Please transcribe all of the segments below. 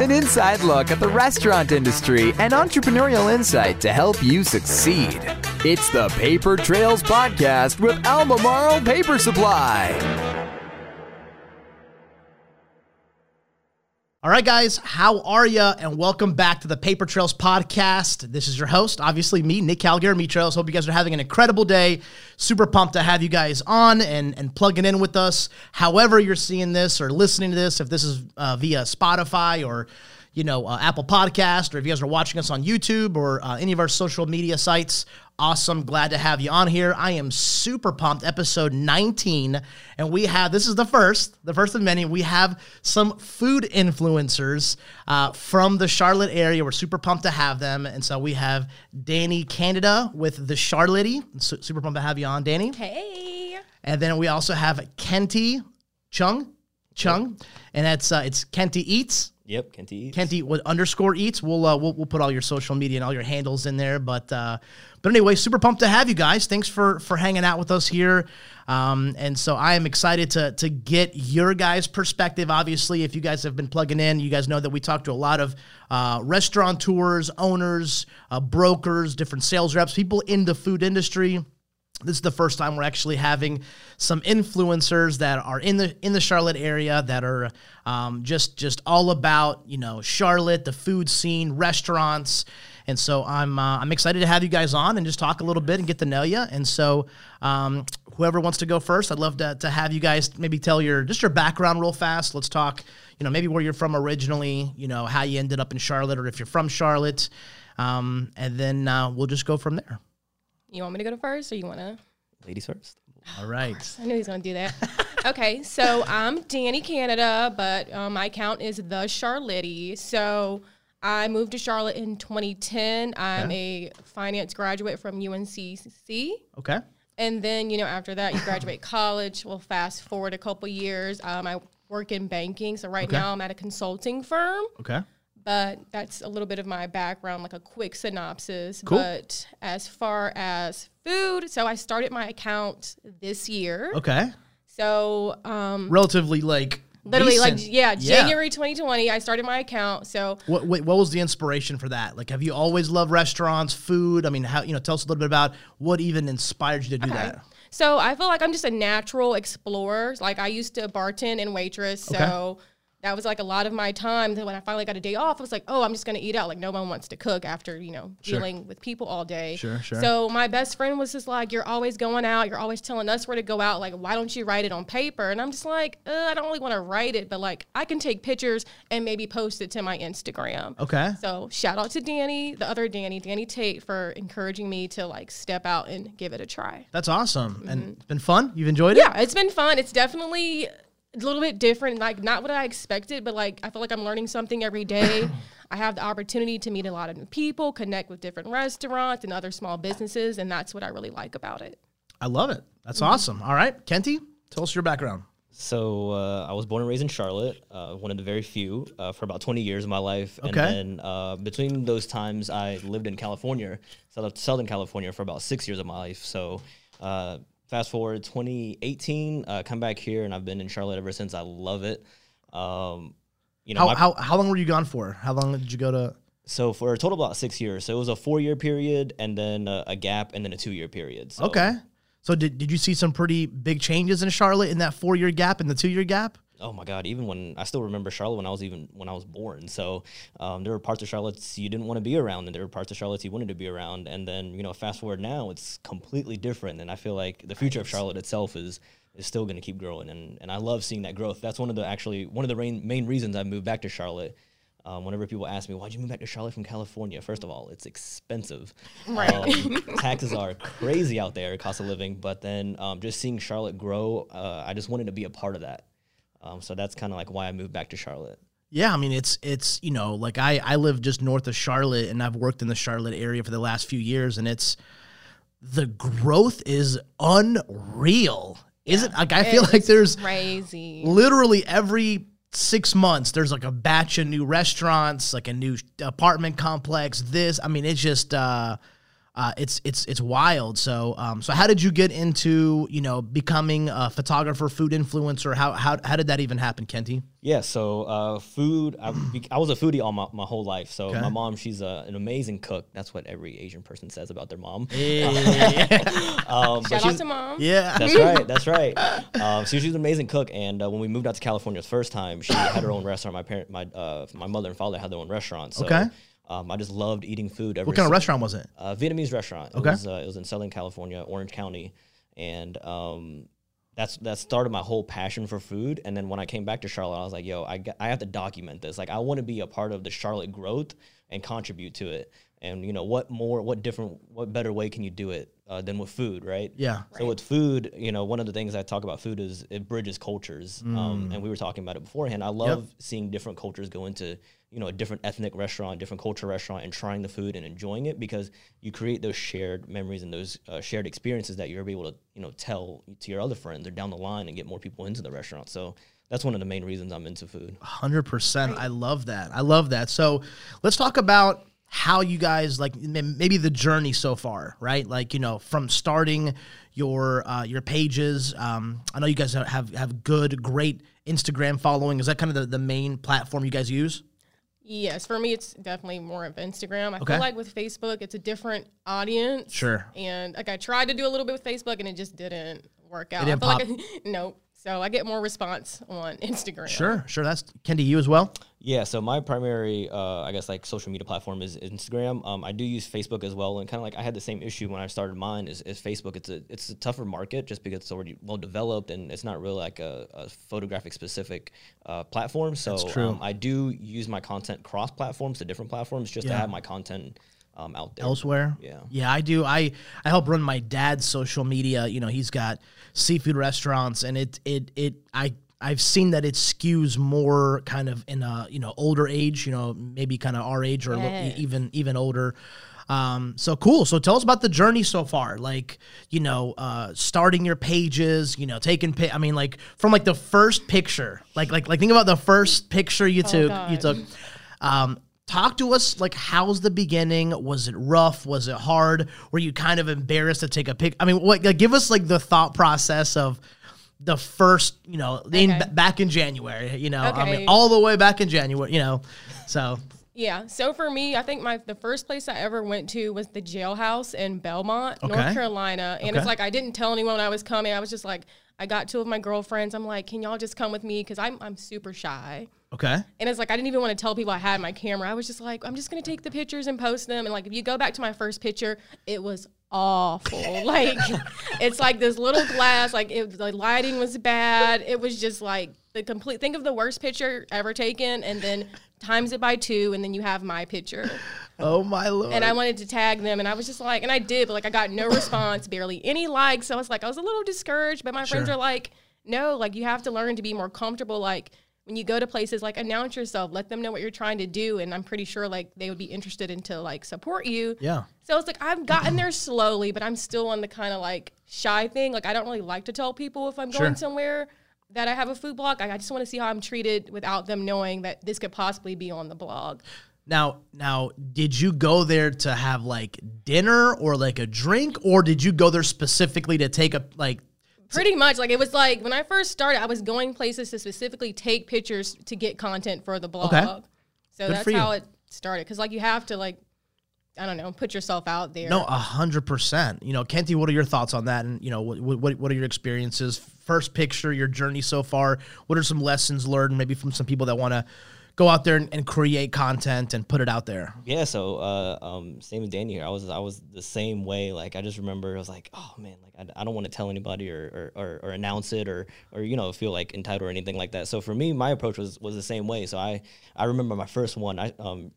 an inside look at the restaurant industry and entrepreneurial insight to help you succeed. It's the Paper Trails Podcast with Albemarle Paper Supply. All right, guys, how are you? And welcome back to the Paper Trails podcast. This is your host, obviously me, Nick Calgary, Me Trails. Hope you guys are having an incredible day. Super pumped to have you guys on and, and plugging in with us. However, you're seeing this or listening to this, if this is uh, via Spotify or you know, uh, Apple Podcast, or if you guys are watching us on YouTube or uh, any of our social media sites, awesome. Glad to have you on here. I am super pumped. Episode 19. And we have, this is the first, the first of many. We have some food influencers uh, from the Charlotte area. We're super pumped to have them. And so we have Danny Canada with the Charlotte. Super pumped to have you on, Danny. Hey. And then we also have Kenty Chung. Chung. And that's, uh, it's Kenty Eats. Yep, Kenty eats. Kenty what underscore eats. We'll, uh, we'll we'll put all your social media and all your handles in there. But uh, but anyway, super pumped to have you guys. Thanks for for hanging out with us here. Um, and so I am excited to to get your guys' perspective. Obviously, if you guys have been plugging in, you guys know that we talk to a lot of uh, restaurateurs, owners, uh, brokers, different sales reps, people in the food industry this is the first time we're actually having some influencers that are in the in the Charlotte area that are um, just just all about you know Charlotte, the food scene, restaurants, and so I'm uh, I'm excited to have you guys on and just talk a little bit and get to know you. And so um, whoever wants to go first, I'd love to to have you guys maybe tell your just your background real fast. Let's talk you know maybe where you're from originally, you know how you ended up in Charlotte, or if you're from Charlotte, um, and then uh, we'll just go from there. You want me to go to first, or you want to? Ladies first. All right. I knew he was going to do that. okay, so I'm Danny Canada, but um, my account is the Charlotte. So I moved to Charlotte in 2010. I'm okay. a finance graduate from UNCC. Okay. And then, you know, after that, you graduate college. Well, fast forward a couple years. Um, I work in banking. So right okay. now I'm at a consulting firm. Okay but that's a little bit of my background, like a quick synopsis. Cool. But as far as food, so I started my account this year. Okay. So um, relatively like literally decent. like yeah, January 2020, I started my account. So what wait, what was the inspiration for that? Like, have you always loved restaurants, food? I mean, how you know? Tell us a little bit about what even inspired you to do okay. that. So I feel like I'm just a natural explorer. Like I used to bartend and waitress, so. Okay that was like a lot of my time. Then when I finally got a day off, I was like, oh, I'm just gonna eat out. Like no one wants to cook after you know sure. dealing with people all day. Sure, sure. So my best friend was just like, you're always going out. You're always telling us where to go out. Like why don't you write it on paper? And I'm just like, uh, I don't really want to write it, but like I can take pictures and maybe post it to my Instagram. Okay. So shout out to Danny, the other Danny, Danny Tate, for encouraging me to like step out and give it a try. That's awesome, mm-hmm. and it's been fun. You've enjoyed it. Yeah, it's been fun. It's definitely a little bit different, like not what I expected, but like I feel like I'm learning something every day. I have the opportunity to meet a lot of new people, connect with different restaurants and other small businesses, and that's what I really like about it. I love it. That's mm-hmm. awesome. All right, Kenty, tell us your background. So uh, I was born and raised in Charlotte, uh, one of the very few, uh, for about 20 years of my life. Okay. And then uh, between those times, I lived in California, Southern California, for about six years of my life. So uh, fast forward 2018, uh, come back here, and I've been in Charlotte ever since. I love it. Um, you know, how, my, how how long were you gone for? How long did you go to? So for a total about six years. So it was a four year period, and then a, a gap, and then a two year period. So. Okay. So did, did you see some pretty big changes in Charlotte in that four year gap and the two year gap? Oh my god even when i still remember charlotte when i was even when i was born so um, there were parts of charlotte you didn't want to be around and there were parts of charlotte you wanted to be around and then you know fast forward now it's completely different and i feel like the future of charlotte itself is is still going to keep growing and, and i love seeing that growth that's one of the actually one of the main, main reasons i moved back to charlotte um, whenever people ask me, why'd you move back to Charlotte from California? First of all, it's expensive. Right. Um, taxes are crazy out there, cost of living. But then um, just seeing Charlotte grow, uh, I just wanted to be a part of that. Um, so that's kind of like why I moved back to Charlotte. Yeah, I mean it's it's you know like I I live just north of Charlotte and I've worked in the Charlotte area for the last few years and it's the growth is unreal. Yeah. Isn't like I feel like there's crazy. Literally every six months there's like a batch of new restaurants, like a new apartment complex. This I mean it's just uh uh, it's it's it's wild. So um, so how did you get into you know becoming a photographer, food influencer? How how how did that even happen, Kenty? Yeah, so uh, food. I, I was a foodie all my, my whole life. So Okay. my mom, she's a, an amazing cook. That's what every Asian person says about their mom. Um, Shout out she's- to mom. yeah. That's right. That's right. Um, so she's an amazing cook, and uh, when we moved out to California the first time, she had her own restaurant. My parent, my uh, my mother and father had their own restaurant. So, Okay. Um, I just loved eating food. Every What kind of restaurant was it? uh, Vietnamese restaurant. It Okay. was, uh, it was in Southern California, Orange County, and um, that's that started my whole passion for food. And then when I came back to Charlotte, I was like, yo, I, got, I have to document this. Like, I want to be a part of the Charlotte growth and contribute to it. And you know, what more, what different, what better way can you do it uh, than with food, right? Yeah. So with food, you know, one of the things I talk about food is it bridges cultures. Um, and we were talking about it beforehand. I love seeing different cultures go into, you know, a different ethnic restaurant, different culture restaurant, and trying the food and enjoying it because you create those shared memories and those uh, shared experiences that you're able to, you know, tell to your other friends or down the line and get more people into the restaurant. So that's one of the main reasons I'm into food. Hundred percent. I love that. I love that. So let's talk about how you guys like maybe the journey so far, right? Like you know, from starting your uh, your pages. Um, I know you guys have have good, great Instagram following. Is that kind of the, the main platform you guys use? Yes, for me, it's definitely more of Instagram. I Okay. feel like with Facebook, it's a different audience. Sure. And like I tried to do a little bit with Facebook, and it just didn't work out. It didn't I feel like I, nope. So I get more response on Instagram. Sure, sure. That's Kenty, you as well. Yeah, so my primary, uh, I guess, like social media platform is Instagram. Um, I do use Facebook as well, and kind of like I had the same issue when I started mine. Is, is Facebook? It's a it's a tougher market just because it's already well developed and it's not really like a, a photographic specific uh, platform. So true. Um, I do use my content cross platforms to different platforms just to have my content um, out there. elsewhere. Yeah. Yeah, I do. I I help run my dad's social media. You know, he's got seafood restaurants and it it it I I've seen that it skews more kind of in a, you know, older age, you know, maybe kind of our age or a little- Yes. even even older. Um, so cool. So tell us about the journey so far. Like, you know, uh, starting your pages, you know, taking pi- I mean, like from like the first picture, like like like think about the first picture you took. You took. Um, talk to us. Like, how's the beginning? Was it rough? Was it hard? Were you kind of embarrassed to take a pic? I mean, what? Like, give us like the thought process of the first, you know, in, Okay. back in January. You know, I mean, all the way back in January. You know, so Yeah. So for me, I think my the first place I ever went to was the jailhouse in Belmont, Okay. North Carolina. And Okay. it's like I didn't tell anyone I was coming. I was just like, I got two of my girlfriends. I'm like, can y'all just come with me? Because I'm I'm super shy. Okay, And it's like I didn't even want to tell people I had my camera. I was just like, I'm just gonna take the pictures and post them. And like if you go back to my first picture, it was awful. like it's like this little glass, like it the lighting was bad. It was just like the complete think of the worst picture ever taken and then times it by two and then you have my picture. oh my lord, And I wanted to tag them and I was just like and I did, but like I got no response, barely any likes. So I was like, I was a little discouraged, but my friends are like, no, like you have to learn to be more comfortable. Like when you go to places, like announce yourself, let them know what you're trying to do. And I'm pretty sure like they would be interested in to like support you. yeah, So it's like I've gotten there slowly, but I'm still on the kind of like shy thing. Like I don't really like to tell people if I'm Sure. going somewhere that I have a food blog. I just want to see how I'm treated without them knowing that this could possibly be on the blog. Now, now, did you go there to have like dinner or like a drink, or did you go there specifically to take a like? Pretty much, like it was like when I first started, I was going places to specifically take pictures to get content for the blog. Okay. So Good that's how it started. Because like you have to like, I don't know, put yourself out there. No, a hundred percent. You know, Kenty, what are your thoughts on that? And you know, what, what what are your experiences? First picture, your journey so far. What are some lessons learned, maybe from some people that want to go out there and, and create content and put it out there? Yeah, so uh, um, same with Danny here. I was I was the same way. Like I just remember I was like, oh man, like I, I don't want to tell anybody or, or, or, or announce it or or you know feel like entitled or anything like that. So for me, my approach was was the same way. So I I remember my first one. I um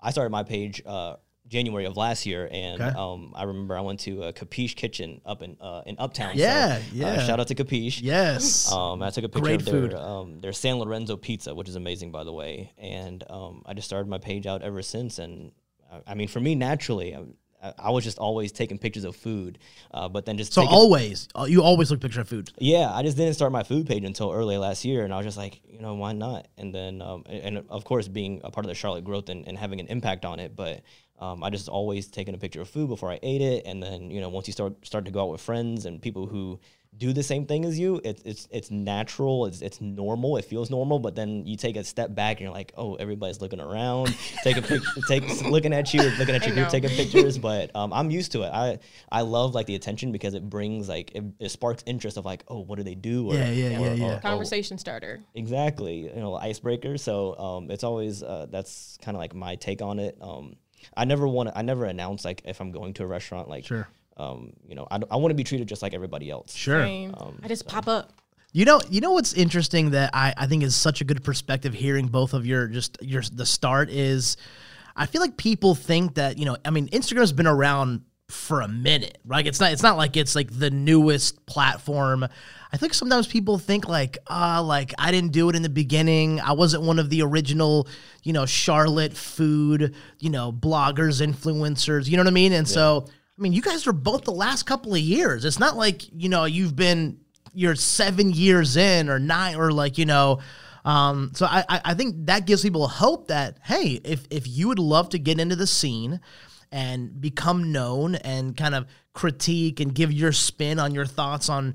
I started my page. Uh, January of last year, and Okay. um, I remember I went to a Capiche Kitchen up in uh, in Uptown. Yeah, so, yeah. Uh, shout out to Capiche. Yes. Um, I took a picture Great of their food. um, their San Lorenzo pizza, which is amazing, by the way. And um, I just started my page out ever since. And I, I mean, for me, naturally, I, I was just always taking pictures of food, uh, but then just so always, uh, you always look picture of food. yeah, I just didn't start my food page until early last year, and I was just like, you know, why not? And then, um, and, and of course, being a part of the Charlotte growth and, and having an impact on it, but um, I just always taking a picture of food before I ate it, and then you know once you start start to go out with friends and people who do the same thing as you, it's it's it's natural, it's it's normal, it feels normal. But then you take a step back and you're like, oh, everybody's looking around, take a picture, take looking at you, looking at your group, taking pictures. But um, I'm used to it. I I love like the attention because it brings like it, it sparks interest of like, oh, what do they do? Or, Yeah, yeah, or- yeah, yeah. or- Conversation starter. Exactly, you know, icebreaker. So um, it's always uh, that's kind of like my take on it. Um, I never want to. I never announce like if I'm going to a restaurant. Like, Sure. um, you know, I, I want to be treated just like everybody else. Sure. Um, I just pop up. You know, you know what's interesting that I, I think is such a good perspective hearing both of your just your the start is I feel like people think that, you know, I mean, Instagram's been around for a minute, right? It's not it's not like it's like the newest platform. I think sometimes people think like, ah, like I didn't do it in the beginning. I wasn't one of the original, you know, Charlotte food, you know, bloggers, influencers, you know what I mean? And so I mean, you guys are both the last couple of years. It's not like, you know, you've been you're seven years in or nine or like you know um, so I, I I think that gives people hope that hey if if you would love to get into the scene and become known and kind of critique and give your spin on your thoughts on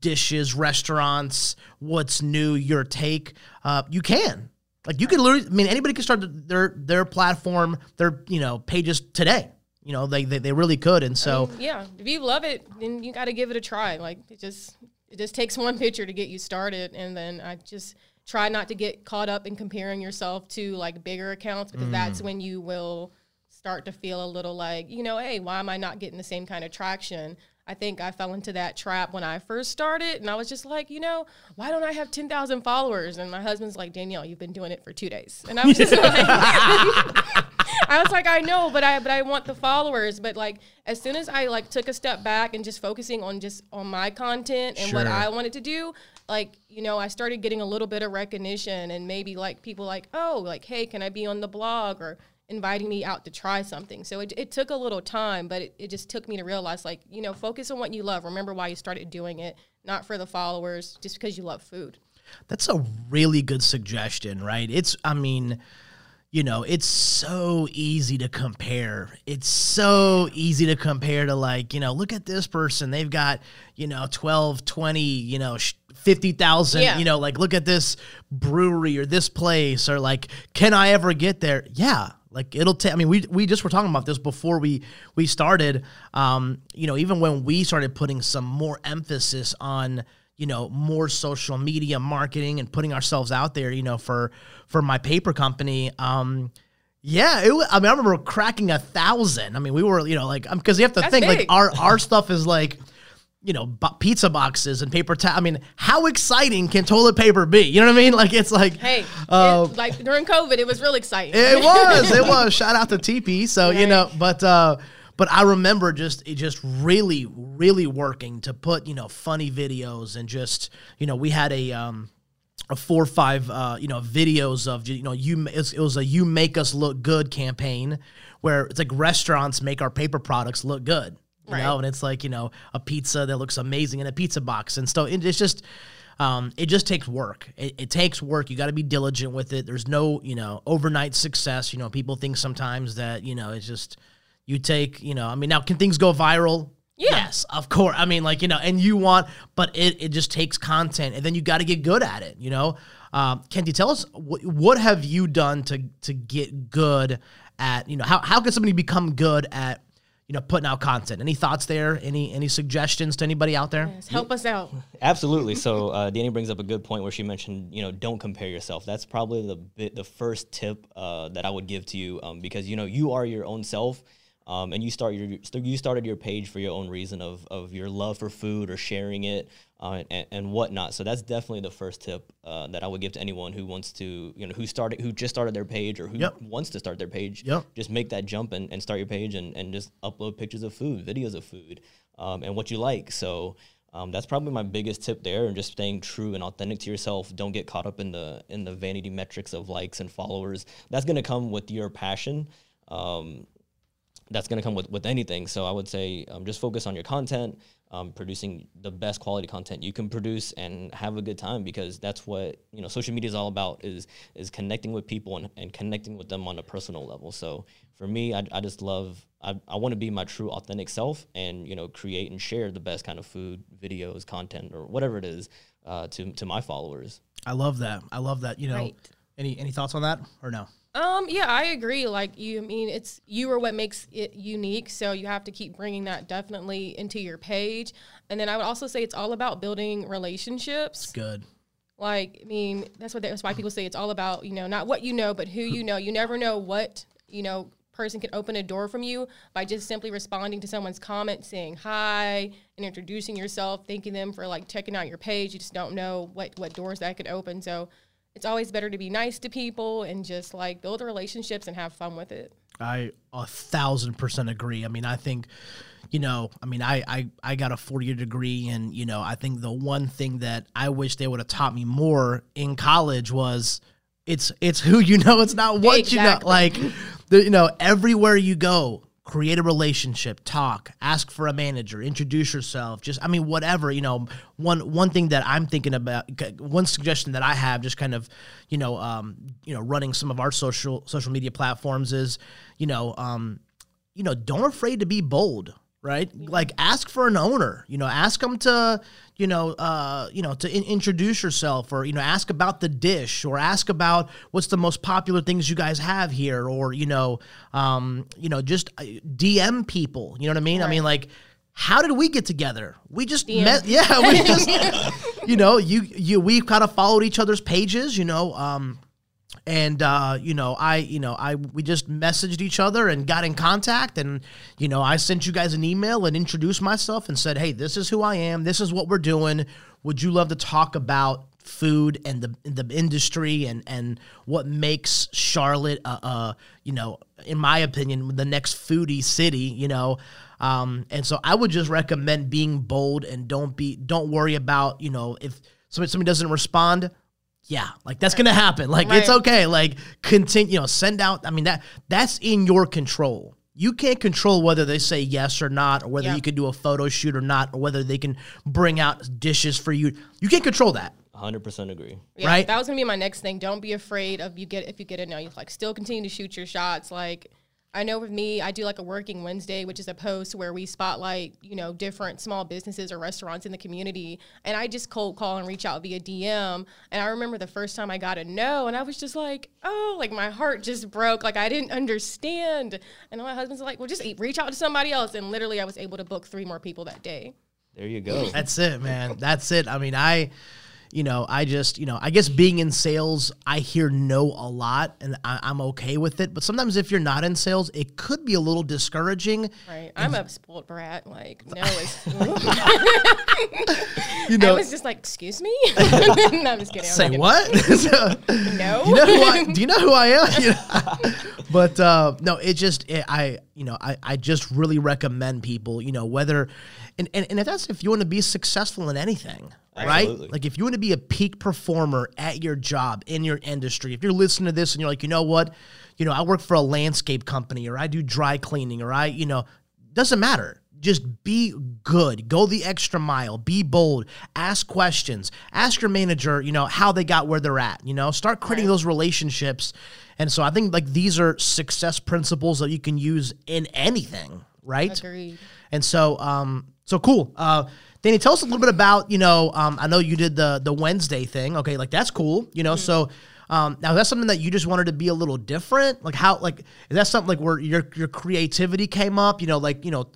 dishes restaurants what's new your take uh, you can. Like you could literally i mean anybody can start their their platform their you know pages today. You know they they, they really could and so Yeah, if you love it, then you got to give it a try. Like it just it just takes one picture to get you started, and then I just try not to get caught up in comparing yourself to like bigger accounts because that's when you will start to feel a little like you know, hey, why am I not getting the same kind of traction? I think I fell into that trap when I first started, and I was just like, you know, why don't I have ten thousand followers? And my husband's like, Danielle, you've been doing it for two days, and I was just like. I was like, I know, but I but I want the followers. But like as soon as I like took a step back and just focusing on just on my content and what I wanted to do, like, you know, I started getting a little bit of recognition and maybe like people like, oh, like, hey, can I be on the blog or inviting me out to try something. So it, it took a little time, but it, it just took me to realize like, you know, focus on what you love. Remember why you started doing it, not for the followers, just because you love food. That's a really good suggestion, right? It's, I mean, you know, it's so easy to compare. It's so easy to compare to like, you know, look at this person. They've got, you know, 12, 20, you know, sh- 50,000, Yeah. you know, like look at this brewery or this place or like, can I ever get there? Yeah. Like it'll take. I mean, we we just were talking about this before we we started. Um, you know, even when we started putting some more emphasis on you know more social media marketing and putting ourselves out there, you know, for for my paper company. Um, yeah, it, I mean, I remember cracking a thousand. I mean, we were, you know, like, because you have to That's think, like, our our stuff is like, you know, pizza boxes and paper towel. I mean, how exciting can toilet paper be? You know what I mean? Like, it's like, Hey, uh, it- like during COVID, it was really exciting. it was, it was. Shout out to TP. So you know, but uh, but I remember just it just really, really working to put you know funny videos and just you know we had a um a four or five uh you know videos of you know you it was a you make us look good campaign where it's like restaurants make our paper products look good. You Right. know, and it's like you know a pizza that looks amazing in a pizza box, and so it, it's just um, it just takes work. It, it takes work. You got to be diligent with it. There's no, you know, overnight success. You know, people think sometimes that, you know, it's just you take, you know, I mean, now can things go viral? Yeah. Yes, of course. I mean, like, you know, and you want, but it, it just takes content and then you got to get good at it, you know? Um, Kenty, tell us what, what have you done to, to get good at, you know, how, how can somebody become good at, you know, putting out content? Any thoughts there? Any, any suggestions to anybody out there? Yes, help us out. Absolutely. So uh, Danny brings up a good point where she mentioned, you know, don't compare yourself. That's probably the bit, the first tip uh, that I would give to you um, because you know you are your own self, um, and you start your st- you started your page for your own reason of of your love for food or sharing it uh, and, and whatnot. So that's definitely the first tip uh, that I would give to anyone who wants to, you know, who started who just started their page or who Yep. wants to start their page. Yep. Just make that jump and, and start your page and, and just upload pictures of food, videos of food, um, and what you like. So. Um, that's probably my biggest tip there, and just staying true and authentic to yourself. Don't get caught up in the in the vanity metrics of likes and followers. That's gonna come with your passion. Um, that's going to come with, with anything. So I would say um, just focus on your content, um, producing the best quality content you can produce, and have a good time because that's what you know social media is all about is is connecting with people and, and connecting with them on a personal level. So for me, I, I just love I, I want to be my true authentic self and you know create and share the best kind of food videos, content, or whatever it is uh, to to my followers. I love that. I love that. You know, Right. any any thoughts on that or no? Um, yeah, I agree. Like you, I mean, it's you are what makes it unique. So you have to keep bringing that definitely into your page. And then I would also say it's all about building relationships. Good. Like, I mean, that's what that's why people say it's all about you know not what you know, but who you know. You never know what you know person can open a door from you by just simply responding to someone's comment, saying hi, and introducing yourself, thanking them for like checking out your page. You just don't know what what doors that could open. So it's always better to be nice to people and just like build relationships and have fun with it. I a thousand percent agree. I mean, I think, you know, I mean, I I, I got a four year degree, and you know, I think the one thing that I wish they would have taught me more in college was it's it's who you know, it's not what you know. Like, the, you know, everywhere you go, create a relationship, talk, ask for a manager, introduce yourself. Just, I mean, whatever. You know, one one thing that I'm thinking about, one suggestion that I have, just kind of, you know, um, you know, running some of our social social media platforms is, you know, um, you know, don't afraid to be bold, right? Like ask for an owner, you know, ask them to, you know, uh, you know, to in- introduce yourself or, you know, ask about the dish or ask about what's the most popular things you guys have here or, you know, um, you know, just uh, DM people, you know what I mean? I mean, like, how did we get together? We just met, yeah, we just, you know, you, you, we kind of followed each other's pages, you know, um, and uh, you know i you know i we just messaged each other and got in contact and you know i sent you guys an email and introduced myself and said hey this is who i am. This is what we're doing. Would you love to talk about food and the the industry and and what makes charlotte uh, uh you know in my opinion the next foodie city you know? Um and so i would just recommend being bold and don't be don't worry about you know if somebody, somebody doesn't respond yeah, like that's gonna happen. Like it's okay. Like continue, you know, send out. I mean that that's in your control. You can't control whether they say yes or not, or whether Yeah. you can do a photo shoot or not, or whether they can bring out dishes for you. You can't control that. 100% agree. Yeah, Right? That was gonna be my next thing. Don't be afraid of you get if you get a no. You like still continue to shoot your shots. Like I know with me, I do like a working Wednesday, which is a post where we spotlight you know different small businesses or restaurants in the community, and I just cold call and reach out via DM. And I remember the first time I got a no, and I was just like, oh, like my heart just broke. Like I didn't understand. And my husband's like, well, just reach out to somebody else. And literally, I was able to book three more people that day. There you go. That's it, man. That's it. I mean, I, you know, I just, you know, I guess being in sales, I hear no a lot, and I, I'm okay with it. But sometimes if you're not in sales, it could be a little discouraging. Right. I'm a spoiled brat. Like, no, it's. You I was just like, excuse me? no, I'm just kidding. I'm say what? So-. No. you know who I, do you know who I am? You know? but uh, no, it just it, I you know I, I just really recommend people you know whether and, and, and if that's if you want to be successful in anything right? Absolutely. like if you want to be a peak performer at your job in your industry if you're listening to this and you're like you know what? You know I work for a landscape company or I do dry cleaning or I you know doesn't matter. Just be good. Go the extra mile. Be bold. Ask questions. Ask your manager you know how they got where they're at you know? Start creating those relationships. And so i think like these are success principles that you can use in anything right? Agreed. and so um so cool. Uh danny tell us a little bit about you know um i know you did the the wednesday thing okay like that's cool you know so um, now that's something that you just wanted to be a little different. Like how, like is that something like where your your creativity came up? You know, like you know,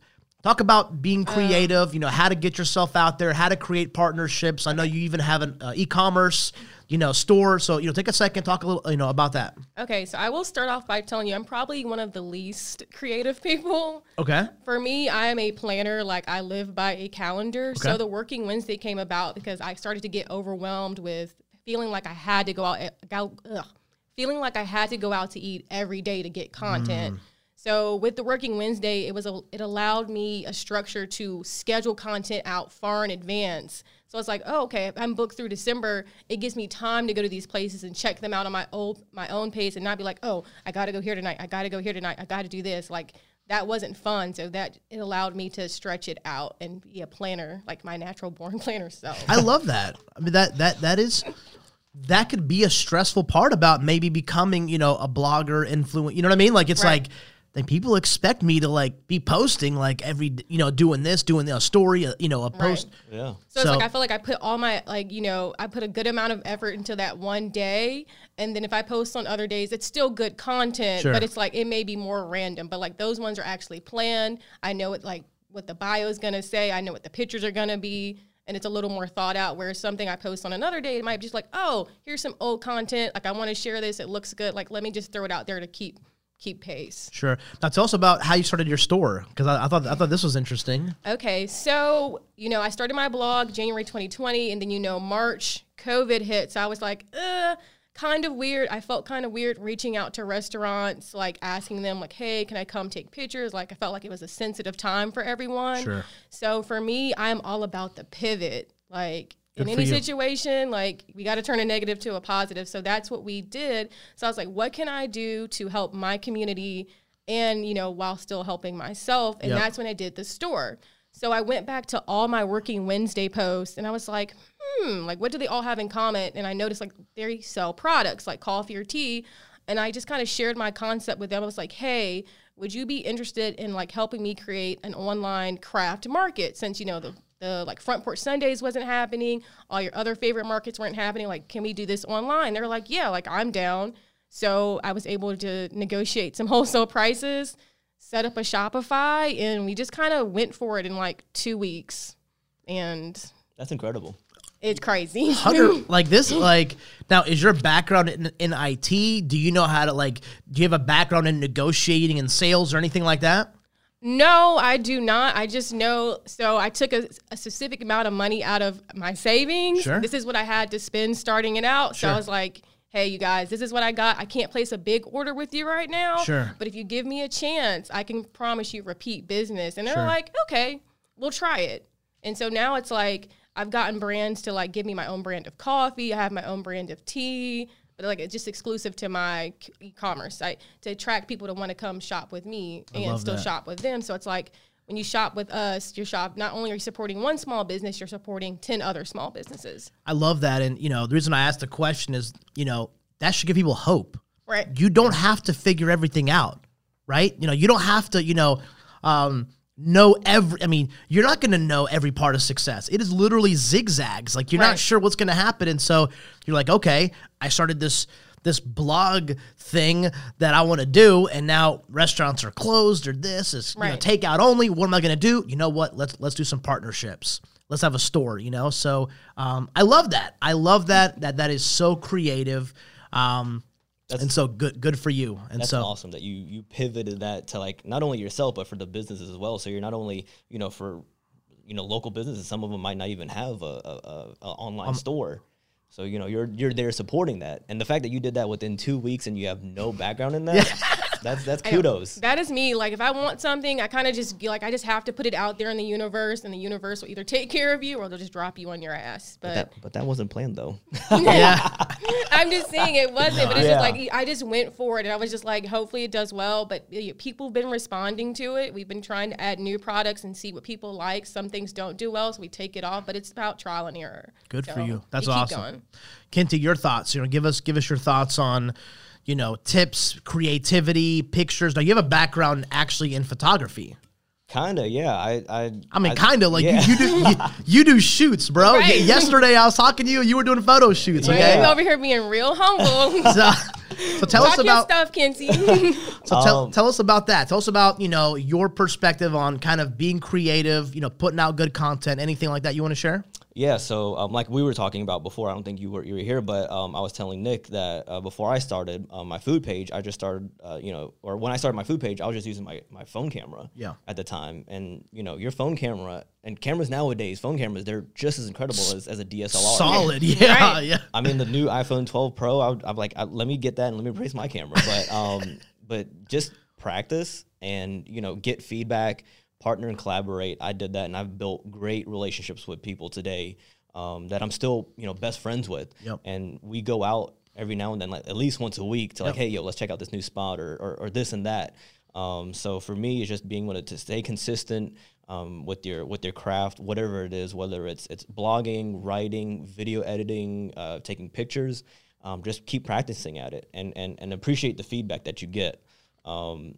talk about being creative. you know, how to get yourself out there, how to create partnerships. I know you even have an uh, e-commerce, you know, store. So you know, take a second, talk a little, you know, about that. Okay, so I will start off by telling you I'm probably one of the least creative people. Okay. For me, I am a planner. Like I live by a calendar. Okay. So the working Wednesday came about because I started to get overwhelmed with feeling like I had to go out, e- go, ugh, feeling like I had to go out to eat every day to get content. Mm. So with the Working Wednesday, it was a, it allowed me a structure to schedule content out far in advance. So it's like, oh, okay, if I'm booked through December, it gives me time to go to these places and check them out on my old my own pace and not be like, oh, I got to go here tonight. I got to go here tonight. I got to do this. Like that wasn't fun. So that it allowed me to stretch it out and be a planner, like my natural born planner self. I love that. I mean that that that is that could be a stressful part about maybe becoming, you know, a blogger, influence. You know what I mean? Like it's Right. like then people expect me to like be posting like every, you know, doing this, doing a story, a, you know, a post. Yeah. So, it's like I feel like I put all my like you know I put a good amount of effort into that one day, and then if I post on other days, it's still good content, Sure. but it's like it may be more random. But like those ones are actually planned. I know it like what the bio is gonna say. I know what the pictures are gonna be. And it's a little more thought out. Where something I post on another day, it might be just like, oh, here's some old content. Like I want to share this. It looks good. Like let me just throw it out there to keep keep pace. Sure. Now tell us about how you started your store because I, I thought I thought this was interesting. Okay, so you know, I started my blog January 2020, and then you know, March COVID hit. So I was like, uh, kind of weird. I felt kind of weird reaching out to restaurants, like asking them, like, hey, can I come take pictures? Like, I felt like it was a sensitive time for everyone. Sure. So for me, I'm all about the pivot. Like, Good for any you. situation, like we got to turn a negative to a positive. So that's what we did. So I was like, what can I do to help my community and, you know, while still helping myself? And Yep. that's when I did the store. So I went back to all my working Wednesday posts and I was like, hmm, like what do they all have in common? And I noticed like they sell products like coffee or tea. And I just kind of shared my concept with them. I was like, hey, would you be interested in like helping me create an online craft market since you know the the like front porch Sundays wasn't happening, all your other favorite markets weren't happening. Like, can we do this online? They're like, yeah, like I'm down. So I was able to negotiate some wholesale prices, set up a Shopify, and we just kind of went for it in like two weeks. And That's incredible. it's crazy. Hunter, like this, like now, is your background in, in IT? Do you know how to like? Do you have a background in negotiating and sales or anything like that? No, I do not. I just know. So I took a, a specific amount of money out of my savings. Sure. This is what I had to spend starting it out. Sure. So I was like, hey, you guys, this is what I got. I can't place a big order with you right now. Sure. But if you give me a chance, I can promise you repeat business. And they're Sure. like, okay, we'll try it. And so now it's like, I've gotten brands to like give me my own brand of coffee. I have my own brand of tea. But like it's just exclusive to my e-commerce site to attract people to want to come shop with me and still that. shop with them. So it's like when you shop with us, you shop not only are you supporting one small business, you're supporting ten other small businesses. I love that, and you know the reason I asked the question is, you know, that should give people hope. Right. You don't have to figure everything out, right? You know, you don't have to, you know, um, know every. I mean, you're not going to know every part of success. It is literally zigzags. Like you're not sure what's going to happen, and so you're like, okay, I started this this blog thing that I want to do, and now restaurants are closed or this is you know, takeout only. What am I going to do? You know what? Let's let's do some partnerships. Let's have a store. You know, so um, I love that. I love that that that is so creative. Um, and so good good for you. And That's so awesome that you you pivoted that to like not only yourself but for the businesses as well. So you're not only you know for you know local businesses, some of them might not even have a, a, a, online Um, store. So you know you're you're there supporting that, and the fact that you did that within two weeks and you have no background in that, that's that's kudos. That is me. Like if I want something, I kind of just be like I just have to put it out there in the universe, and the universe will either take care of you or they'll just drop you on your ass. But That, but that wasn't planned though. yeah, I'm just saying it wasn't, but it's Yeah. just like I just went for it, and I was just like, hopefully it does well. But people have been responding to it. We've been trying to add new products and see what people like. Some things don't do well, so we take it off. But it's about trial and error. Good So for you. That's we keep awesome. going. Kenty, your thoughts. You know, give us give us your thoughts on, you know, tips, creativity, pictures. Now you have a background actually in photography. Kinda, yeah. I I I mean, kind of like yeah. you, you do you, you do shoots, bro. Right. Y- yesterday I was talking to you. You were doing photo shoots. Right? Okay. You over here being real humble. So, so tell us Talk your about stuff, Kinsey. So tell, Um, tell us about that. Tell us about, you know, your perspective on kind of being creative, you know, putting out good content, anything like that you want to share? Yeah, so um, like we were talking about before, I don't think you were you were here, but um, I was telling Nick that uh, before I started um, my food page, I just started, uh, you know, or when I started my food page, I was just using my, my phone camera. Yeah. At the time, and you know, your phone camera and cameras nowadays, phone cameras, they're just as incredible as, as a DSLR. Solid. Yeah. Right. Yeah. I mean, the new iPhone 12 Pro, I would, I'm like, I, let me get that and let me replace my camera. But um, but just practice and you know get feedback, partner and collaborate. I did that, and I've built great relationships with people today um, that I'm still you know best friends with. Yep. And we go out every now and then, like at least once a week, to like, hey, yo, let's check out this new spot or or, or this and that. Um, so for me, it's just being able to stay consistent um, with your with your craft, whatever it is, whether it's it's blogging, writing, video editing, uh, taking pictures. Um, just keep practicing at it and, and, and appreciate the feedback that you get. Um,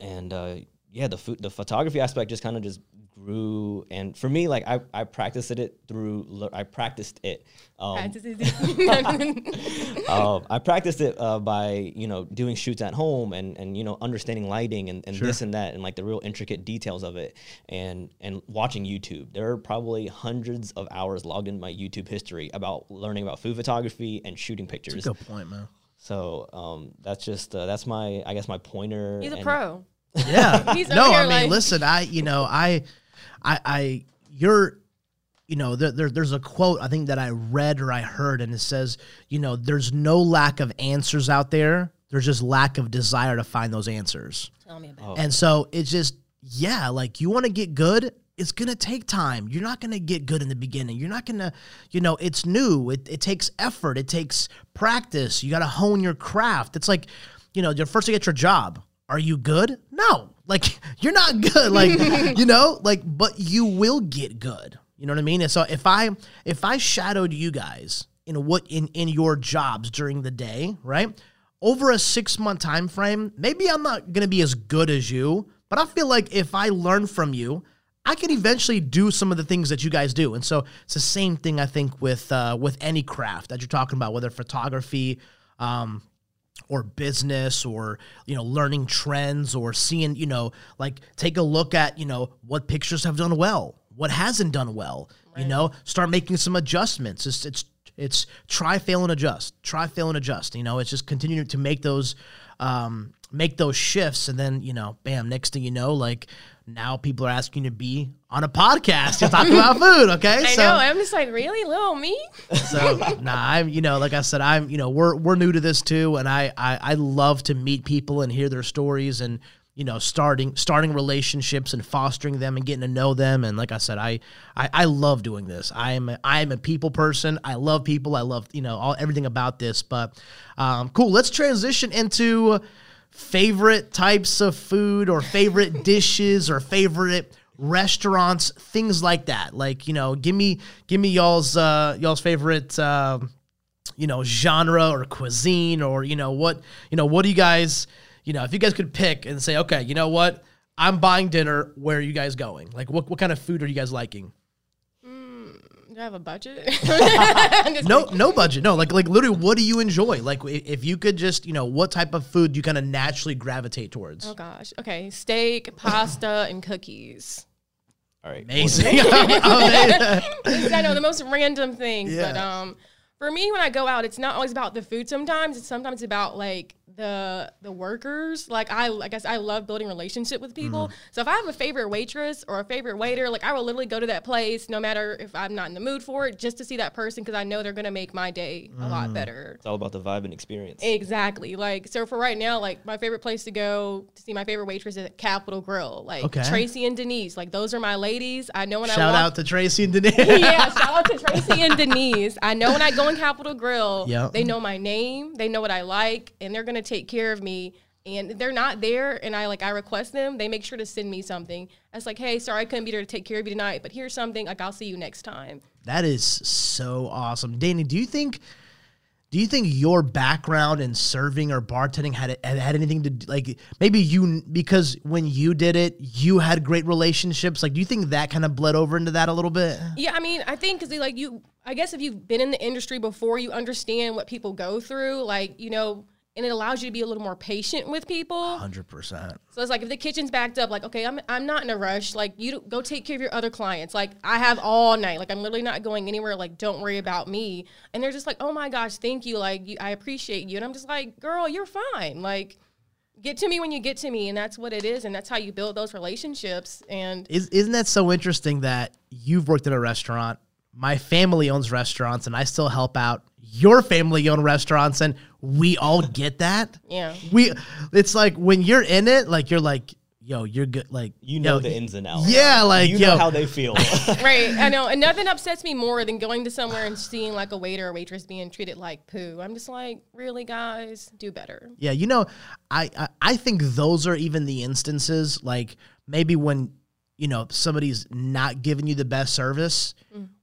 and uh, yeah, the food, the photography aspect just kind of just grew. And for me, like I, I practiced it through, I practiced it. Um, um, I practiced it uh, by you know doing shoots at home and and you know understanding lighting and, and this and that and like the real intricate details of it and and watching YouTube. There are probably hundreds of hours logged in my YouTube history about learning about food photography and shooting pictures. Good point, man. So um, that's just uh, that's my I guess my pointer. He's a and- pro. Yeah. He's no, I mean, like- listen, I, you know, I, I, I, you're, you know, there, there, there's a quote I think that I read or I heard, and it says, you know, there's no lack of answers out there. There's just lack of desire to find those answers. Tell me about Oh. And so it's just, yeah, like you want to get good. It's gonna take time. You're not gonna get good in the beginning. You're not gonna, you know, it's new. It, it takes effort. It takes practice. You gotta hone your craft. It's like, you know, you're first to get your job. Are you good? No. Like you're not good. Like, you know, like, but you will get good. You know what I mean? And so if I if I shadowed you guys in what in in your jobs during the day, right? Over a six month time frame, maybe I'm not gonna be as good as you, but I feel like if I learn from you, I can eventually do some of the things that you guys do. And so it's the same thing I think with uh, with any craft that you're talking about, whether photography, um, or business or you know learning trends or seeing you know like take a look at you know what pictures have done well what hasn't done well you know? Start making some adjustments. It's it's it's try fail and adjust. Try fail and adjust you know? It's just continuing to make those um make those shifts and then you know bam next thing you know like now people are asking to be on a podcast to talk about food okay I know. I'm just like, really, little me? so nah, I'm you know, like I said, I'm you know, we're we're new to this too, and I I, I love to meet people and hear their stories and you know starting starting relationships and fostering them and getting to know them and like I said, I I, I love doing this. I am a, I am a people person. I love people. I love you know all everything about this. But um, cool. Let's transition into favorite types of food or favorite dishes or favorite restaurants, things like that. Like, you know, give me give me y'all's uh y'all's favorite um you know, genre or cuisine or you know what, you know, what do you guys, you know, if you guys could pick and say, okay, you know what? I'm buying dinner. Where are you guys going? Like what what kind of food are you guys liking? Do I have a budget? I'm No, no budget. No, like like literally, what do you enjoy? Like if you could just, you know, what type of food do you kind of naturally gravitate towards? Oh gosh. Okay. Steak, pasta, and cookies. All right. Amazing. I know the most random things, but um, for me, when I go out, it's not always about the food. Sometimes it's sometimes about like the the workers. Like I, I guess I love building relationship with people. Mm-hmm. So if I have a favorite waitress or a favorite waiter, like I will literally go to that place, no matter if I'm not in the mood for it, just to see that person because I know they're gonna make my day a Mm. lot better. It's all about the vibe and experience. Exactly. Like so for right now, like my favorite place to go to see my favorite waitress is at Capital Grille. Like Okay. Tracy and Denise. Like those are my ladies. I know when I Shout out to Tracy and Denise. yeah, shout out to Tracy and Denise. I know when I go in Capital Grille, Yep. they know my name, they know what I like, and they're gonna take care of me. And they're not there, and I like I request them, they make sure to send me something. It's like, hey, sorry I couldn't be there to take care of you tonight, but here's something. Like I'll see you next time. That is so awesome, Danny. Do you think? Do you think your background in serving or bartending had had, had anything to like maybe you because when you did it you had great relationships? Like, do you think that kind of bled over into that a little bit? Yeah, I mean, I think because like you, I guess if you've been in the industry before, you understand what people go through. Like you know, and it allows you to be a little more patient with people. Hundred percent. So it's like if the kitchen's backed up, like okay, I'm I'm not in a rush. Like you go take care of your other clients. Like I have all night. Like I'm literally not going anywhere. Like don't worry about me. And they're just like, oh my gosh, thank you. Like you, I appreciate you. And I'm just like, girl, you're fine. Like get to me when you get to me, and that's what it is, and that's how you build those relationships. And Is, isn't that so interesting that you've worked in a restaurant? My family owns restaurants, and I still help out. your family owned restaurants and we all get that. Yeah. We it's like when you're in it, like you're like, yo, you're good like You know yo, the ins and outs. Yeah, like you yo, know how they feel. right. I know. And nothing upsets me more than going to somewhere and seeing like a waiter or waitress being treated like poo. I'm just like, really, guys, do better. Yeah, you know, I, I I think those are even the instances like maybe when you know somebody's not giving you the best service,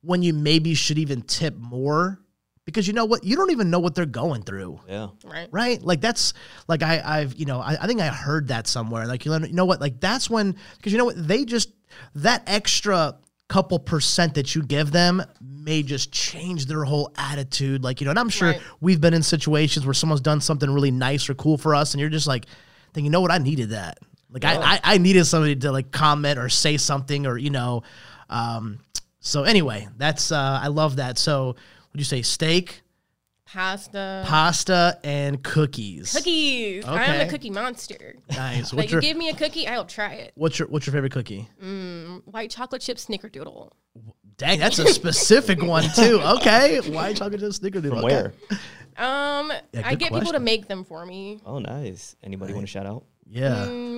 when you maybe should even tip more because you know what you don't even know what they're going through. yeah. Right. Right, like that's like I, I've you know I, I think I heard that somewhere. Like you know, you know what, like that's when because you know what they just that extra couple percent that you give them may just change their whole attitude. Like you know, and I'm sure Right. we've been in situations where someone's done something really nice or cool for us, and you're just like, then you know what, I needed that. Like I, I I needed somebody to like comment or say something or you know, um. So anyway, that's uh I love that. So would you say steak? Pasta. pasta and cookies. Cookies. I am a cookie monster. Nice. Like What's you give me a cookie, I'll try it. what's your what's your favorite cookie? White chocolate chip snickerdoodle. Dang, that's a specific one too. Okay, white chocolate chip snickerdoodle. From Okay. where? Um, Yeah, I good get people to make them for me. Oh, nice. Anybody want to shout out? Yeah. Mm,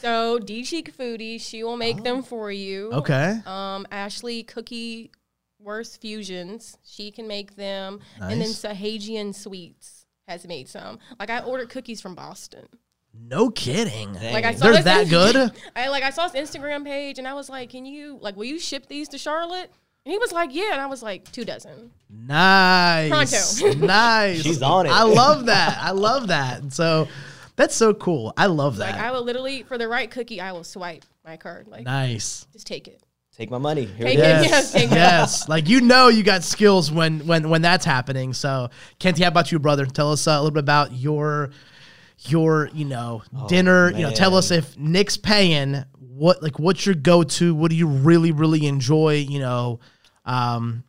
so D Cheek Foodie, she will make them for you. Okay. Um, Ashley Cookie Worst Fusions, she can make them. And then Nice. Sahajian Sweets has made some. Like I ordered cookies from Boston. No kidding. Like I saw They're that good. I like I saw his Instagram page and I was like, "Can you like will you ship these to Charlotte?" And he was like, "Yeah," and I was like, two dozen." Nice. Pronto. nice. She's on it. I love that. I love that. So that's so cool. I love that. Like I will literally for the right cookie, I will swipe my card. Like nice. just take it. Take my money. Here Take it it. is. Yes. Yes, take yes. Like you know you got skills when when when that's happening. So Kenty, how about you, brother? Tell us uh, a little bit about your your, you know, dinner. You know, tell us if Nick's paying, what like what's your go to? What do you really, really enjoy? You know, um,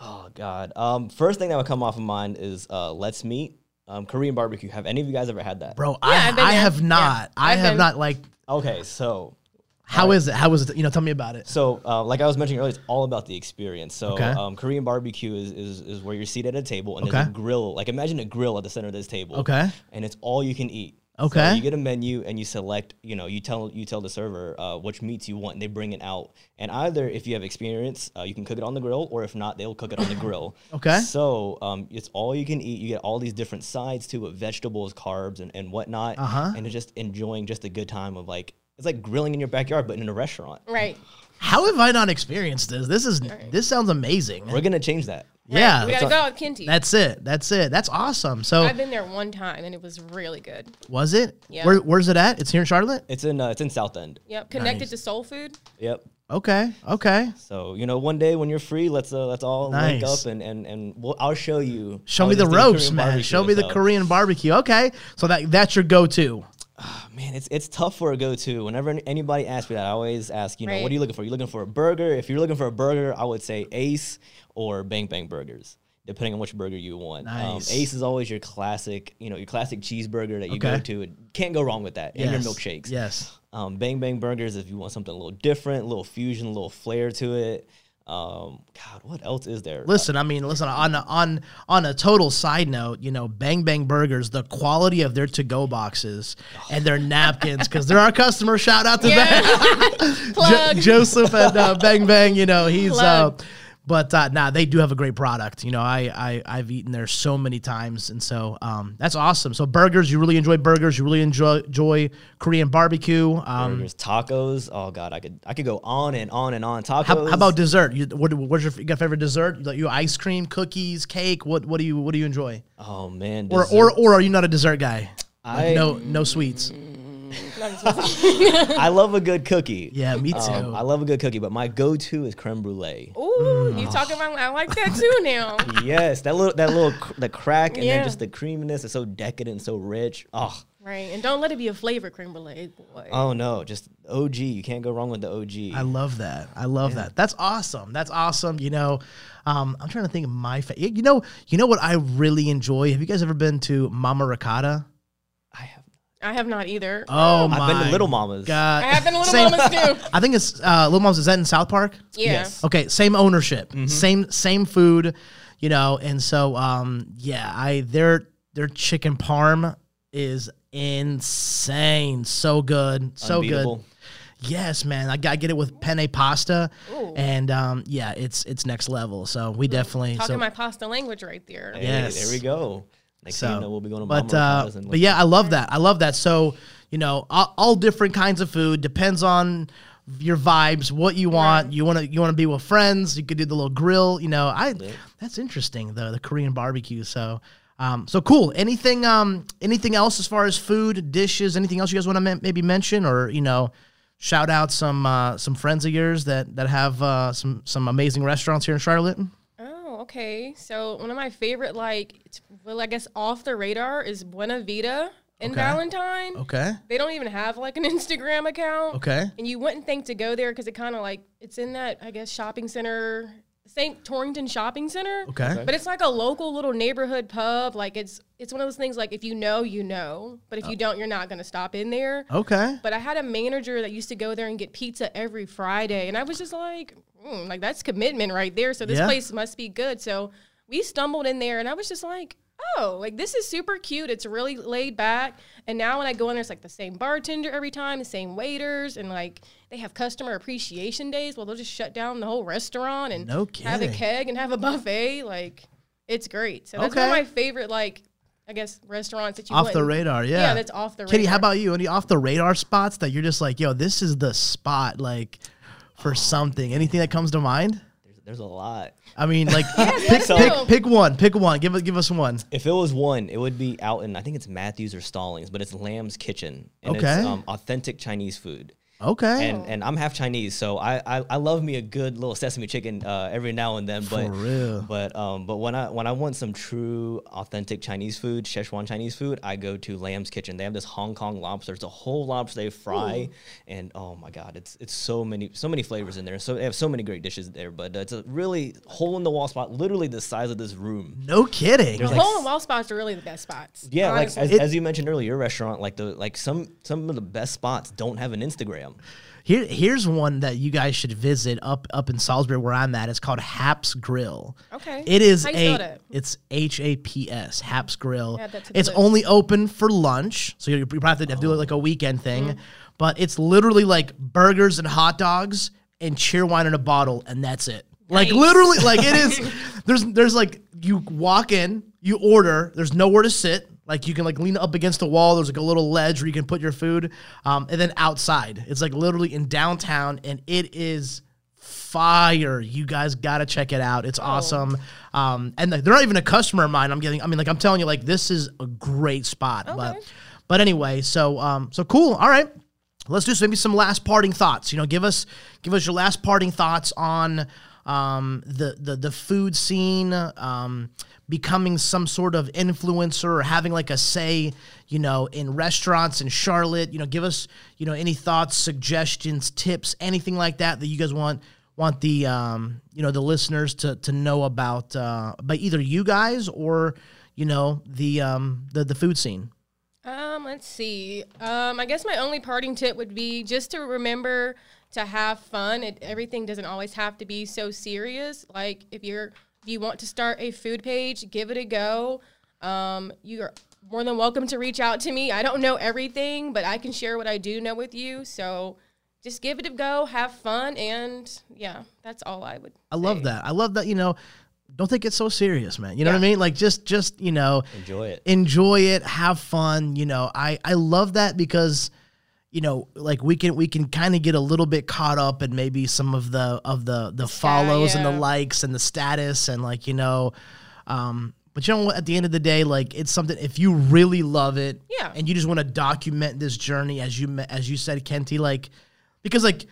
Oh God. Um, first thing that would come off of mind is uh, Let's Meat. Um, Korean barbecue. Have any of you guys ever had that? bro, Yeah, I I've I have not. Yeah, I I've been. not like Okay, so how is it? How is it? You know, tell me about it. So, uh, like I was mentioning earlier, it's all about the experience. So, Okay. um, Korean barbecue is, is is where you're seated at a table and there's a grill. Like imagine a grill at the center of this table. Okay. And it's all you can eat. Okay. So you get a menu and you select. You know, you tell you tell the server uh, which meats you want, and they bring it out. And either if you have experience, uh, you can cook it on the grill, or if not, they'll cook it on the grill. Okay. So um, it's all you can eat. You get all these different sides to it: vegetables, carbs, and, and whatnot. Uh-huh. And it's just enjoying just a good time of like it's like grilling in your backyard, but in a restaurant. Right. How have I not experienced this? This is this sounds amazing. We're gonna change that. Yeah. We gotta go with Kenty. That's it. That's it. That's awesome. So I've been there one time and it was really good. was it? Yeah. Where, where's it at? It's here in Charlotte. It's in uh, it's in South End. Yep. Connected Nice. to soul food. Yep. Okay. Okay. So you know, one day when you're free, let's uh, let's all link Nice. up and and and we'll, I'll show you. Show how me it the is to do ropes, Korean man. barbecue. Show me the So, Korean barbecue. Okay. So that that's your go-to. Man, it's it's tough for a go-to. Whenever anybody asks me that, I always ask, you know, what are you looking for? you looking for a burger? If you're looking for a burger, I would say Ace or Bang Bang Burgers, depending on which burger you want. Nice. Um, Ace is always your classic, you know, your classic cheeseburger that you go Okay. to. Can't go wrong with that. And your milkshakes. Yes. Um, Bang Bang Burgers, if you want something a little different, a little fusion, a little flair to it. Um, God, what else is there? Listen, I mean, listen on a, on on a total side note, you know, Bang Bang Burgers, the quality of their to-go boxes and their napkins, because they're our customer. Shout out to them. Jo- Joseph and uh, Bang Bang, you know, he's uh Plug. But uh nah, they do have a great product. You know, I, I I've eaten there so many times and so um that's awesome. So burgers, you really enjoy burgers, you really enjoy enjoy Korean barbecue. Um burgers, tacos. Oh God, I could I could go on and on and on. Tacos. how, how about dessert? You, what, what's your you got favorite dessert? Like you ice cream, cookies, cake. What what do you what do you enjoy? Oh man, Or dessert. or or are you not a dessert guy? Like, I- no no sweets. I love a good cookie. Yeah, me too. Um, I love a good cookie, but my go-to is creme brulee. Ooh, you talking about? I like that too now. yes, that little that little cr- the crack and Yeah. then just the creaminess is so decadent, so rich. Oh, right, and don't let it be a flavor creme brulee, boy. oh no, just OG. You can't go wrong with the OG. I love that. I love that. That's awesome. That's awesome. You know, um, I'm trying to think of my fa- you know you know what I really enjoy. Have you guys ever been to Mama Ricotta? I have. Not either. Oh my I've been to Little Mamas. God. I have been to Little Same- Mamas too. I think it's uh, Little Mamas. Is that in South Park? Yeah. Yes. Okay, same ownership, same same food. you know, and so um, yeah, I their their chicken parm is insane, so good, so Unbeatable. good. Yes, man, I gotta get it with penne pasta, Ooh. and um, yeah, it's it's next level. So we definitely Talking so, my pasta language right there. Hey, Yes. there we go. Next so you know, we'll be going to but uh, but yeah, I love that. I love that. So you know, all, all different kinds of food depends on your vibes, what you want. You want to you want to be with friends. You could do the little grill. You know, I that's interesting. The the Korean barbecue. So. Um, so cool. Anything, um, anything else as far as food, dishes, anything else you guys want to maybe mention, or you know, shout out some uh, some friends of yours that that have uh, some some amazing restaurants here in Charlotte. Okay. So one of my favorite, like, it's, well, I guess off the radar is Buena Vida in Okay. Ballantyne. Okay. They don't even have like an Instagram account. Okay. And you wouldn't think to go there because it kind of like it's in that I guess shopping center, St. Torrington Shopping Center. Okay. But it's like a local little neighborhood pub. Like it's it's one of those things like if you know, you know. But if Oh. you uh. don't, you're not gonna stop in there. Okay. But I had a manager that used to go there and get pizza every Friday, and I was just like, mm, like that's commitment right there. So this Yeah. place must be good. So we stumbled in there, and I was just like, oh, like this is super cute. It's really laid back. And now when I go in there, it's like the same bartender every time, the same waiters, and like they have customer appreciation days. Well, they'll just shut down the whole restaurant and No have a keg and have a buffet. Like it's great. So that's one of my favorite like. I guess restaurants that you Off the radar, yeah. Yeah, that's off the Kenty, radar. how about you? Any off the radar spots that you're just like, yo, this is the spot, like, for something? Anything that comes to mind? there's, there's a lot. I mean, like, pick, let us pick, pick one. Pick one. Give us, give us one. If it was one, it would be out in I think it's Matthews or Stallings, but it's Lamb's Kitchen, and Okay. it's um, authentic Chinese food. Okay. And and I'm half Chinese, so I, I, I love me a good little sesame chicken uh, every now and then. But For real. but um but when I when I want some true authentic Chinese food, Szechuan Chinese food, I go to Lamb's Kitchen. They have this Hong Kong lobster. It's a whole lobster they fry, and oh my god, it's it's so many so many flavors in there. So they have so many great dishes there. But uh, it's a really hole in the wall spot, literally the size of this room. no kidding. The hole in the wall spots are really the best spots. Yeah, like as, It- as you mentioned earlier, your restaurant, like the like some some of the best spots don't have an Instagram. Here, here's one that you guys should visit up up in Salisbury where I'm at. It's called Haps Grill. Okay. It is a it's H A P S Haps Grill. Add that to the It's list. only open for lunch, so you you probably have to do it like a weekend thing. Mm-hmm. But it's literally like burgers and hot dogs and Cheerwine in a bottle, and that's it. Like Nice. literally, like it is. There's there's like you walk in, you order. There's nowhere to sit. Like you can like lean up against the wall. There's like a little ledge where you can put your food. Um, and then outside, it's like literally in downtown, and it is fire. You guys gotta check it out. It's awesome. Um, and they're not even a customer of mine. I'm getting. I mean, like I'm telling you, like this is a great spot. But Okay. but anyway, so um, so cool. All right. Let's do some, maybe some last parting thoughts. You know, give us give us your last parting thoughts on um, the the the food scene, um, becoming some sort of influencer or having like a say, you know, in restaurants in Charlotte. You know, give us you know any thoughts, suggestions, tips, anything like that that you guys want want the um, you know the listeners to to know about uh, by either you guys or you know the um, the the food scene. Um, let's see. Um, I guess my only parting tip would be just to remember to have fun. It, everything doesn't always have to be so serious. Like if you're if you want to start a food page, give it a go. Um, you are more than welcome to reach out to me. I don't know everything, but I can share what I do know with you. So just give it a go, have fun, and yeah, that's all I would. I love that. I love that. You know, don't think it's so serious, man. You know what I mean? Like just, just you know, Enjoy it. enjoy it, have fun. You know, I I love that because, you know, like we can we can kind of get a little bit caught up in maybe some of the of the the follows and the likes and the status and like you know, um. But you know what? At the end of the day, like it's something. If you really love it, Yeah. and you just want to document this journey, as you as you said, Kenty, like because like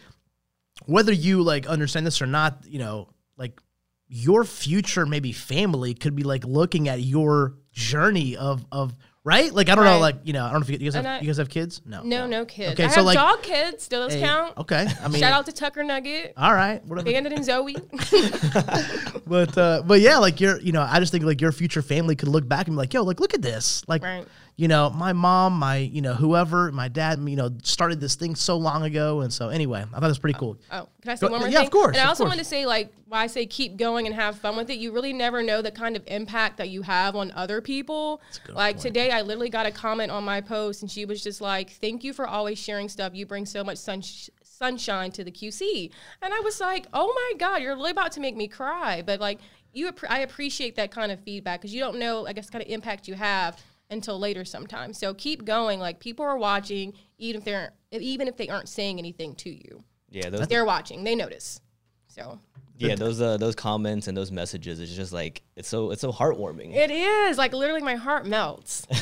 whether you like understand this or not, you know, like your future maybe family could be like looking at your journey of of right. Like I don't know, Right. like you know, I don't know if you, you guys have And I- you guys have kids. No, No, no kids. Okay, I so, have like- dog kids. Do those Hey, count? Okay, I mean, Shout out to Tucker Nugget, all right, whatever. Bandit and Zoe. But uh, but yeah, like your you know, I just think like your future family could look back and be like, yo, like look at this, like Right. You know, my mom, my, you know, whoever, my dad, you know, started this thing so long ago. And so anyway, I thought it was pretty cool. Oh, can I say Go- one more yeah, thing? Yeah, of course, And I also want to say, like, why I say keep going and have fun with it. You really never know the kind of impact that you have on other people. Like today, I literally got a comment on my post, and she was just like, "Thank you for always sharing stuff. You bring so much sun- sunshine to the QC." And I was like, "Oh my god, you're really about to make me cry." But like, you, I appreciate that kind of feedback because you don't know, I guess, kind of impact you have until later sometimes. So keep going. Like people are watching, even if they're even if they aren't saying anything to you Yeah, those they're watching. They notice. So yeah those uh, those comments and those messages. It's just like it's so it's so heartwarming. it is like literally my heart melts.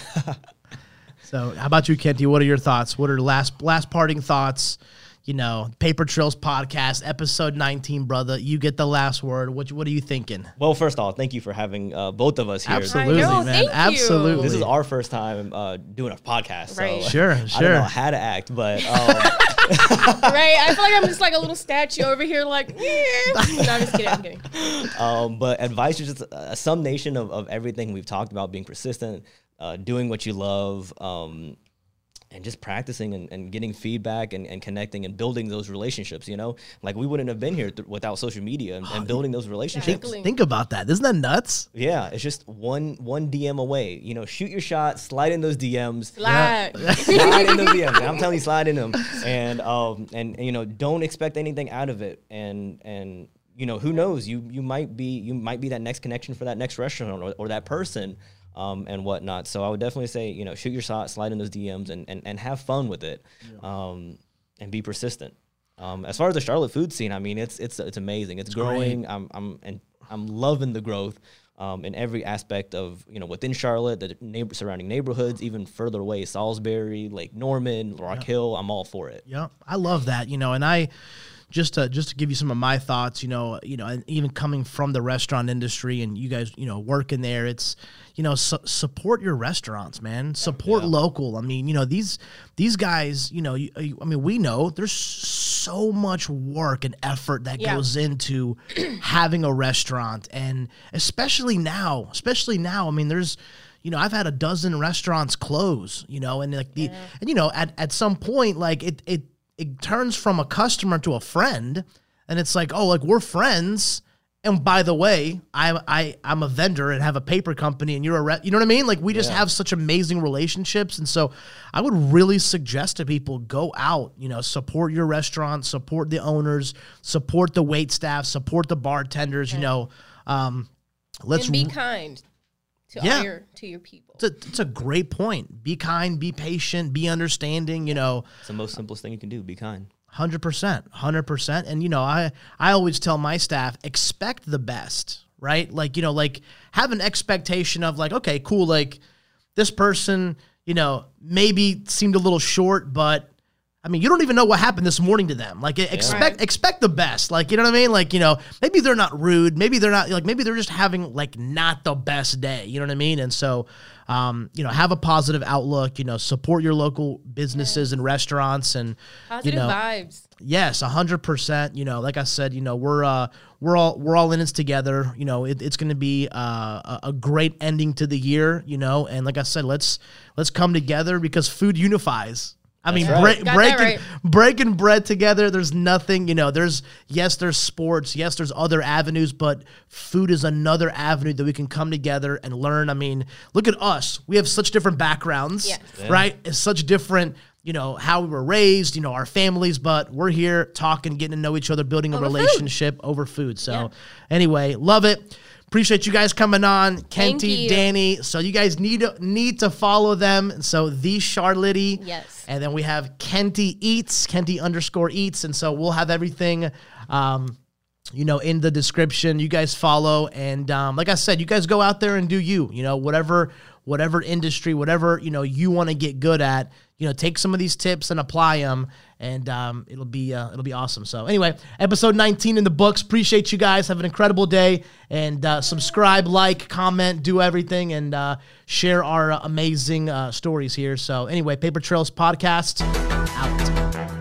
So, how about you, Kenty? What are your thoughts? What are last last parting thoughts? You know, Paper Trails podcast, episode nineteen, brother. You get the last word. What what are you thinking? Well, first of all, thank you for having uh, both of us here. Absolutely, know, man. thank you. Absolutely. This is our first time uh, doing a podcast. So Right. Sure, I don't sure. know how to act, but um, right? I feel like I'm just like a little statue over here, like. "Yeah." No, I'm just kidding. I'm kidding. um, but advice is just a summation of, of everything we've talked about: being persistent, uh, doing what you love, um, and just practicing and, and getting feedback and, and connecting and building those relationships. You know, like we wouldn't have been here th- without social media and, and building those relationships. Exactly. Think about that. Isn't that nuts? Yeah, it's just one one DM away. You know, shoot your shot, slide in those DMs. Like, slide in those DMs. I'm telling you, slide in them, and um, and, and, you know, don't expect anything out of it, and and you know, who knows? You you might be you might be that next connection for that next restaurant or, or that person, um, and whatnot. So I would definitely say, you know, shoot your shot, slide in those DMs, and and, and have fun with it, um, and be persistent. Um, as far as the Charlotte food scene, I mean, it's it's it's amazing. It's growing. I'm I'm and I'm loving the growth. Um, in every aspect of you know within Charlotte, the neighbor surrounding neighborhoods, even further away, Salisbury, Lake Norman, Rock Hill. I'm all for it. Yeah, I love that. You know, and I just to just to give you some of my thoughts. You know, you know, and even coming from the restaurant industry, and you guys, you know, working there, it's you know, su- support your restaurants, man. Support local. I mean, you know, these these guys, you know, you, you- I mean, we know there's so much work and effort that Yeah. goes into having a restaurant, and especially now, especially now. I mean, there's you know, I've had a dozen restaurants close, you know, and like the and you know, at, at some point, like it it it turns from a customer to a friend, and it's like, oh, like we're friends. And by the way, I I I'm a vendor and have a paper company, and you're a re- you know what I mean? Like we just have such amazing relationships, and so I would really suggest to people go out, you know, support your restaurant, support the owners, support the wait staff, support the bartenders, you know. Um, let's and be kind to Yeah. all your to your people. it's a, it's a great point. Be kind, be patient, be understanding. You know, It's the most simplest thing you can do. Be kind. Hundred percent, hundred percent. And you know, I I always tell my staff expect the best, right? Like you know, like have an expectation of like, okay, cool, like this person, you know, maybe seemed a little short, but. I mean, you don't even know what happened this morning to them. Like, expect Right. expect the best. Like, you know what I mean? Like, you know, maybe they're not rude. Maybe they're not like maybe they're just having like not the best day. You know what I mean? And so, um, you know, have a positive outlook. You know, support your local businesses and restaurants, and Positive you know, vibes. Yes, a hundred percent. You know, like I said, you know, we're uh, we're all we're all in this together. You know, it, it's going to be uh, a, a great ending to the year. You know, and like I said, let's let's come together because food unifies. I mean, right. break, Got that breaking right. breaking bread together. There's nothing. You know, there's yes, there's sports. Yes, there's other avenues, but food is another avenue that we can come together and learn. I mean, look at us. We have such different backgrounds, Yes. right? It's such different you know, how we were raised, you know, our families, but we're here talking, getting to know each other, building a Over food. relationship over food. So, Yeah. anyway, love it. Appreciate you guys coming on, Kenty. Danny. So you guys need to need to follow them. So the Charlotte, Yes. and then we have Kenty Eats, Kenty underscore Eats, and so we'll have everything. Um, you know, in the description, you guys follow, and um, like I said, you guys go out there and do you. You know, whatever, whatever industry, whatever you know you want to get good at. You know, take some of these tips and apply them, and um, it'll be uh, it'll be awesome. So anyway, episode 19 in the books. Appreciate you guys. Have an incredible day, and uh, subscribe, like, comment, do everything, and uh, share our amazing uh, stories here. So anyway, Paper Trails podcast out.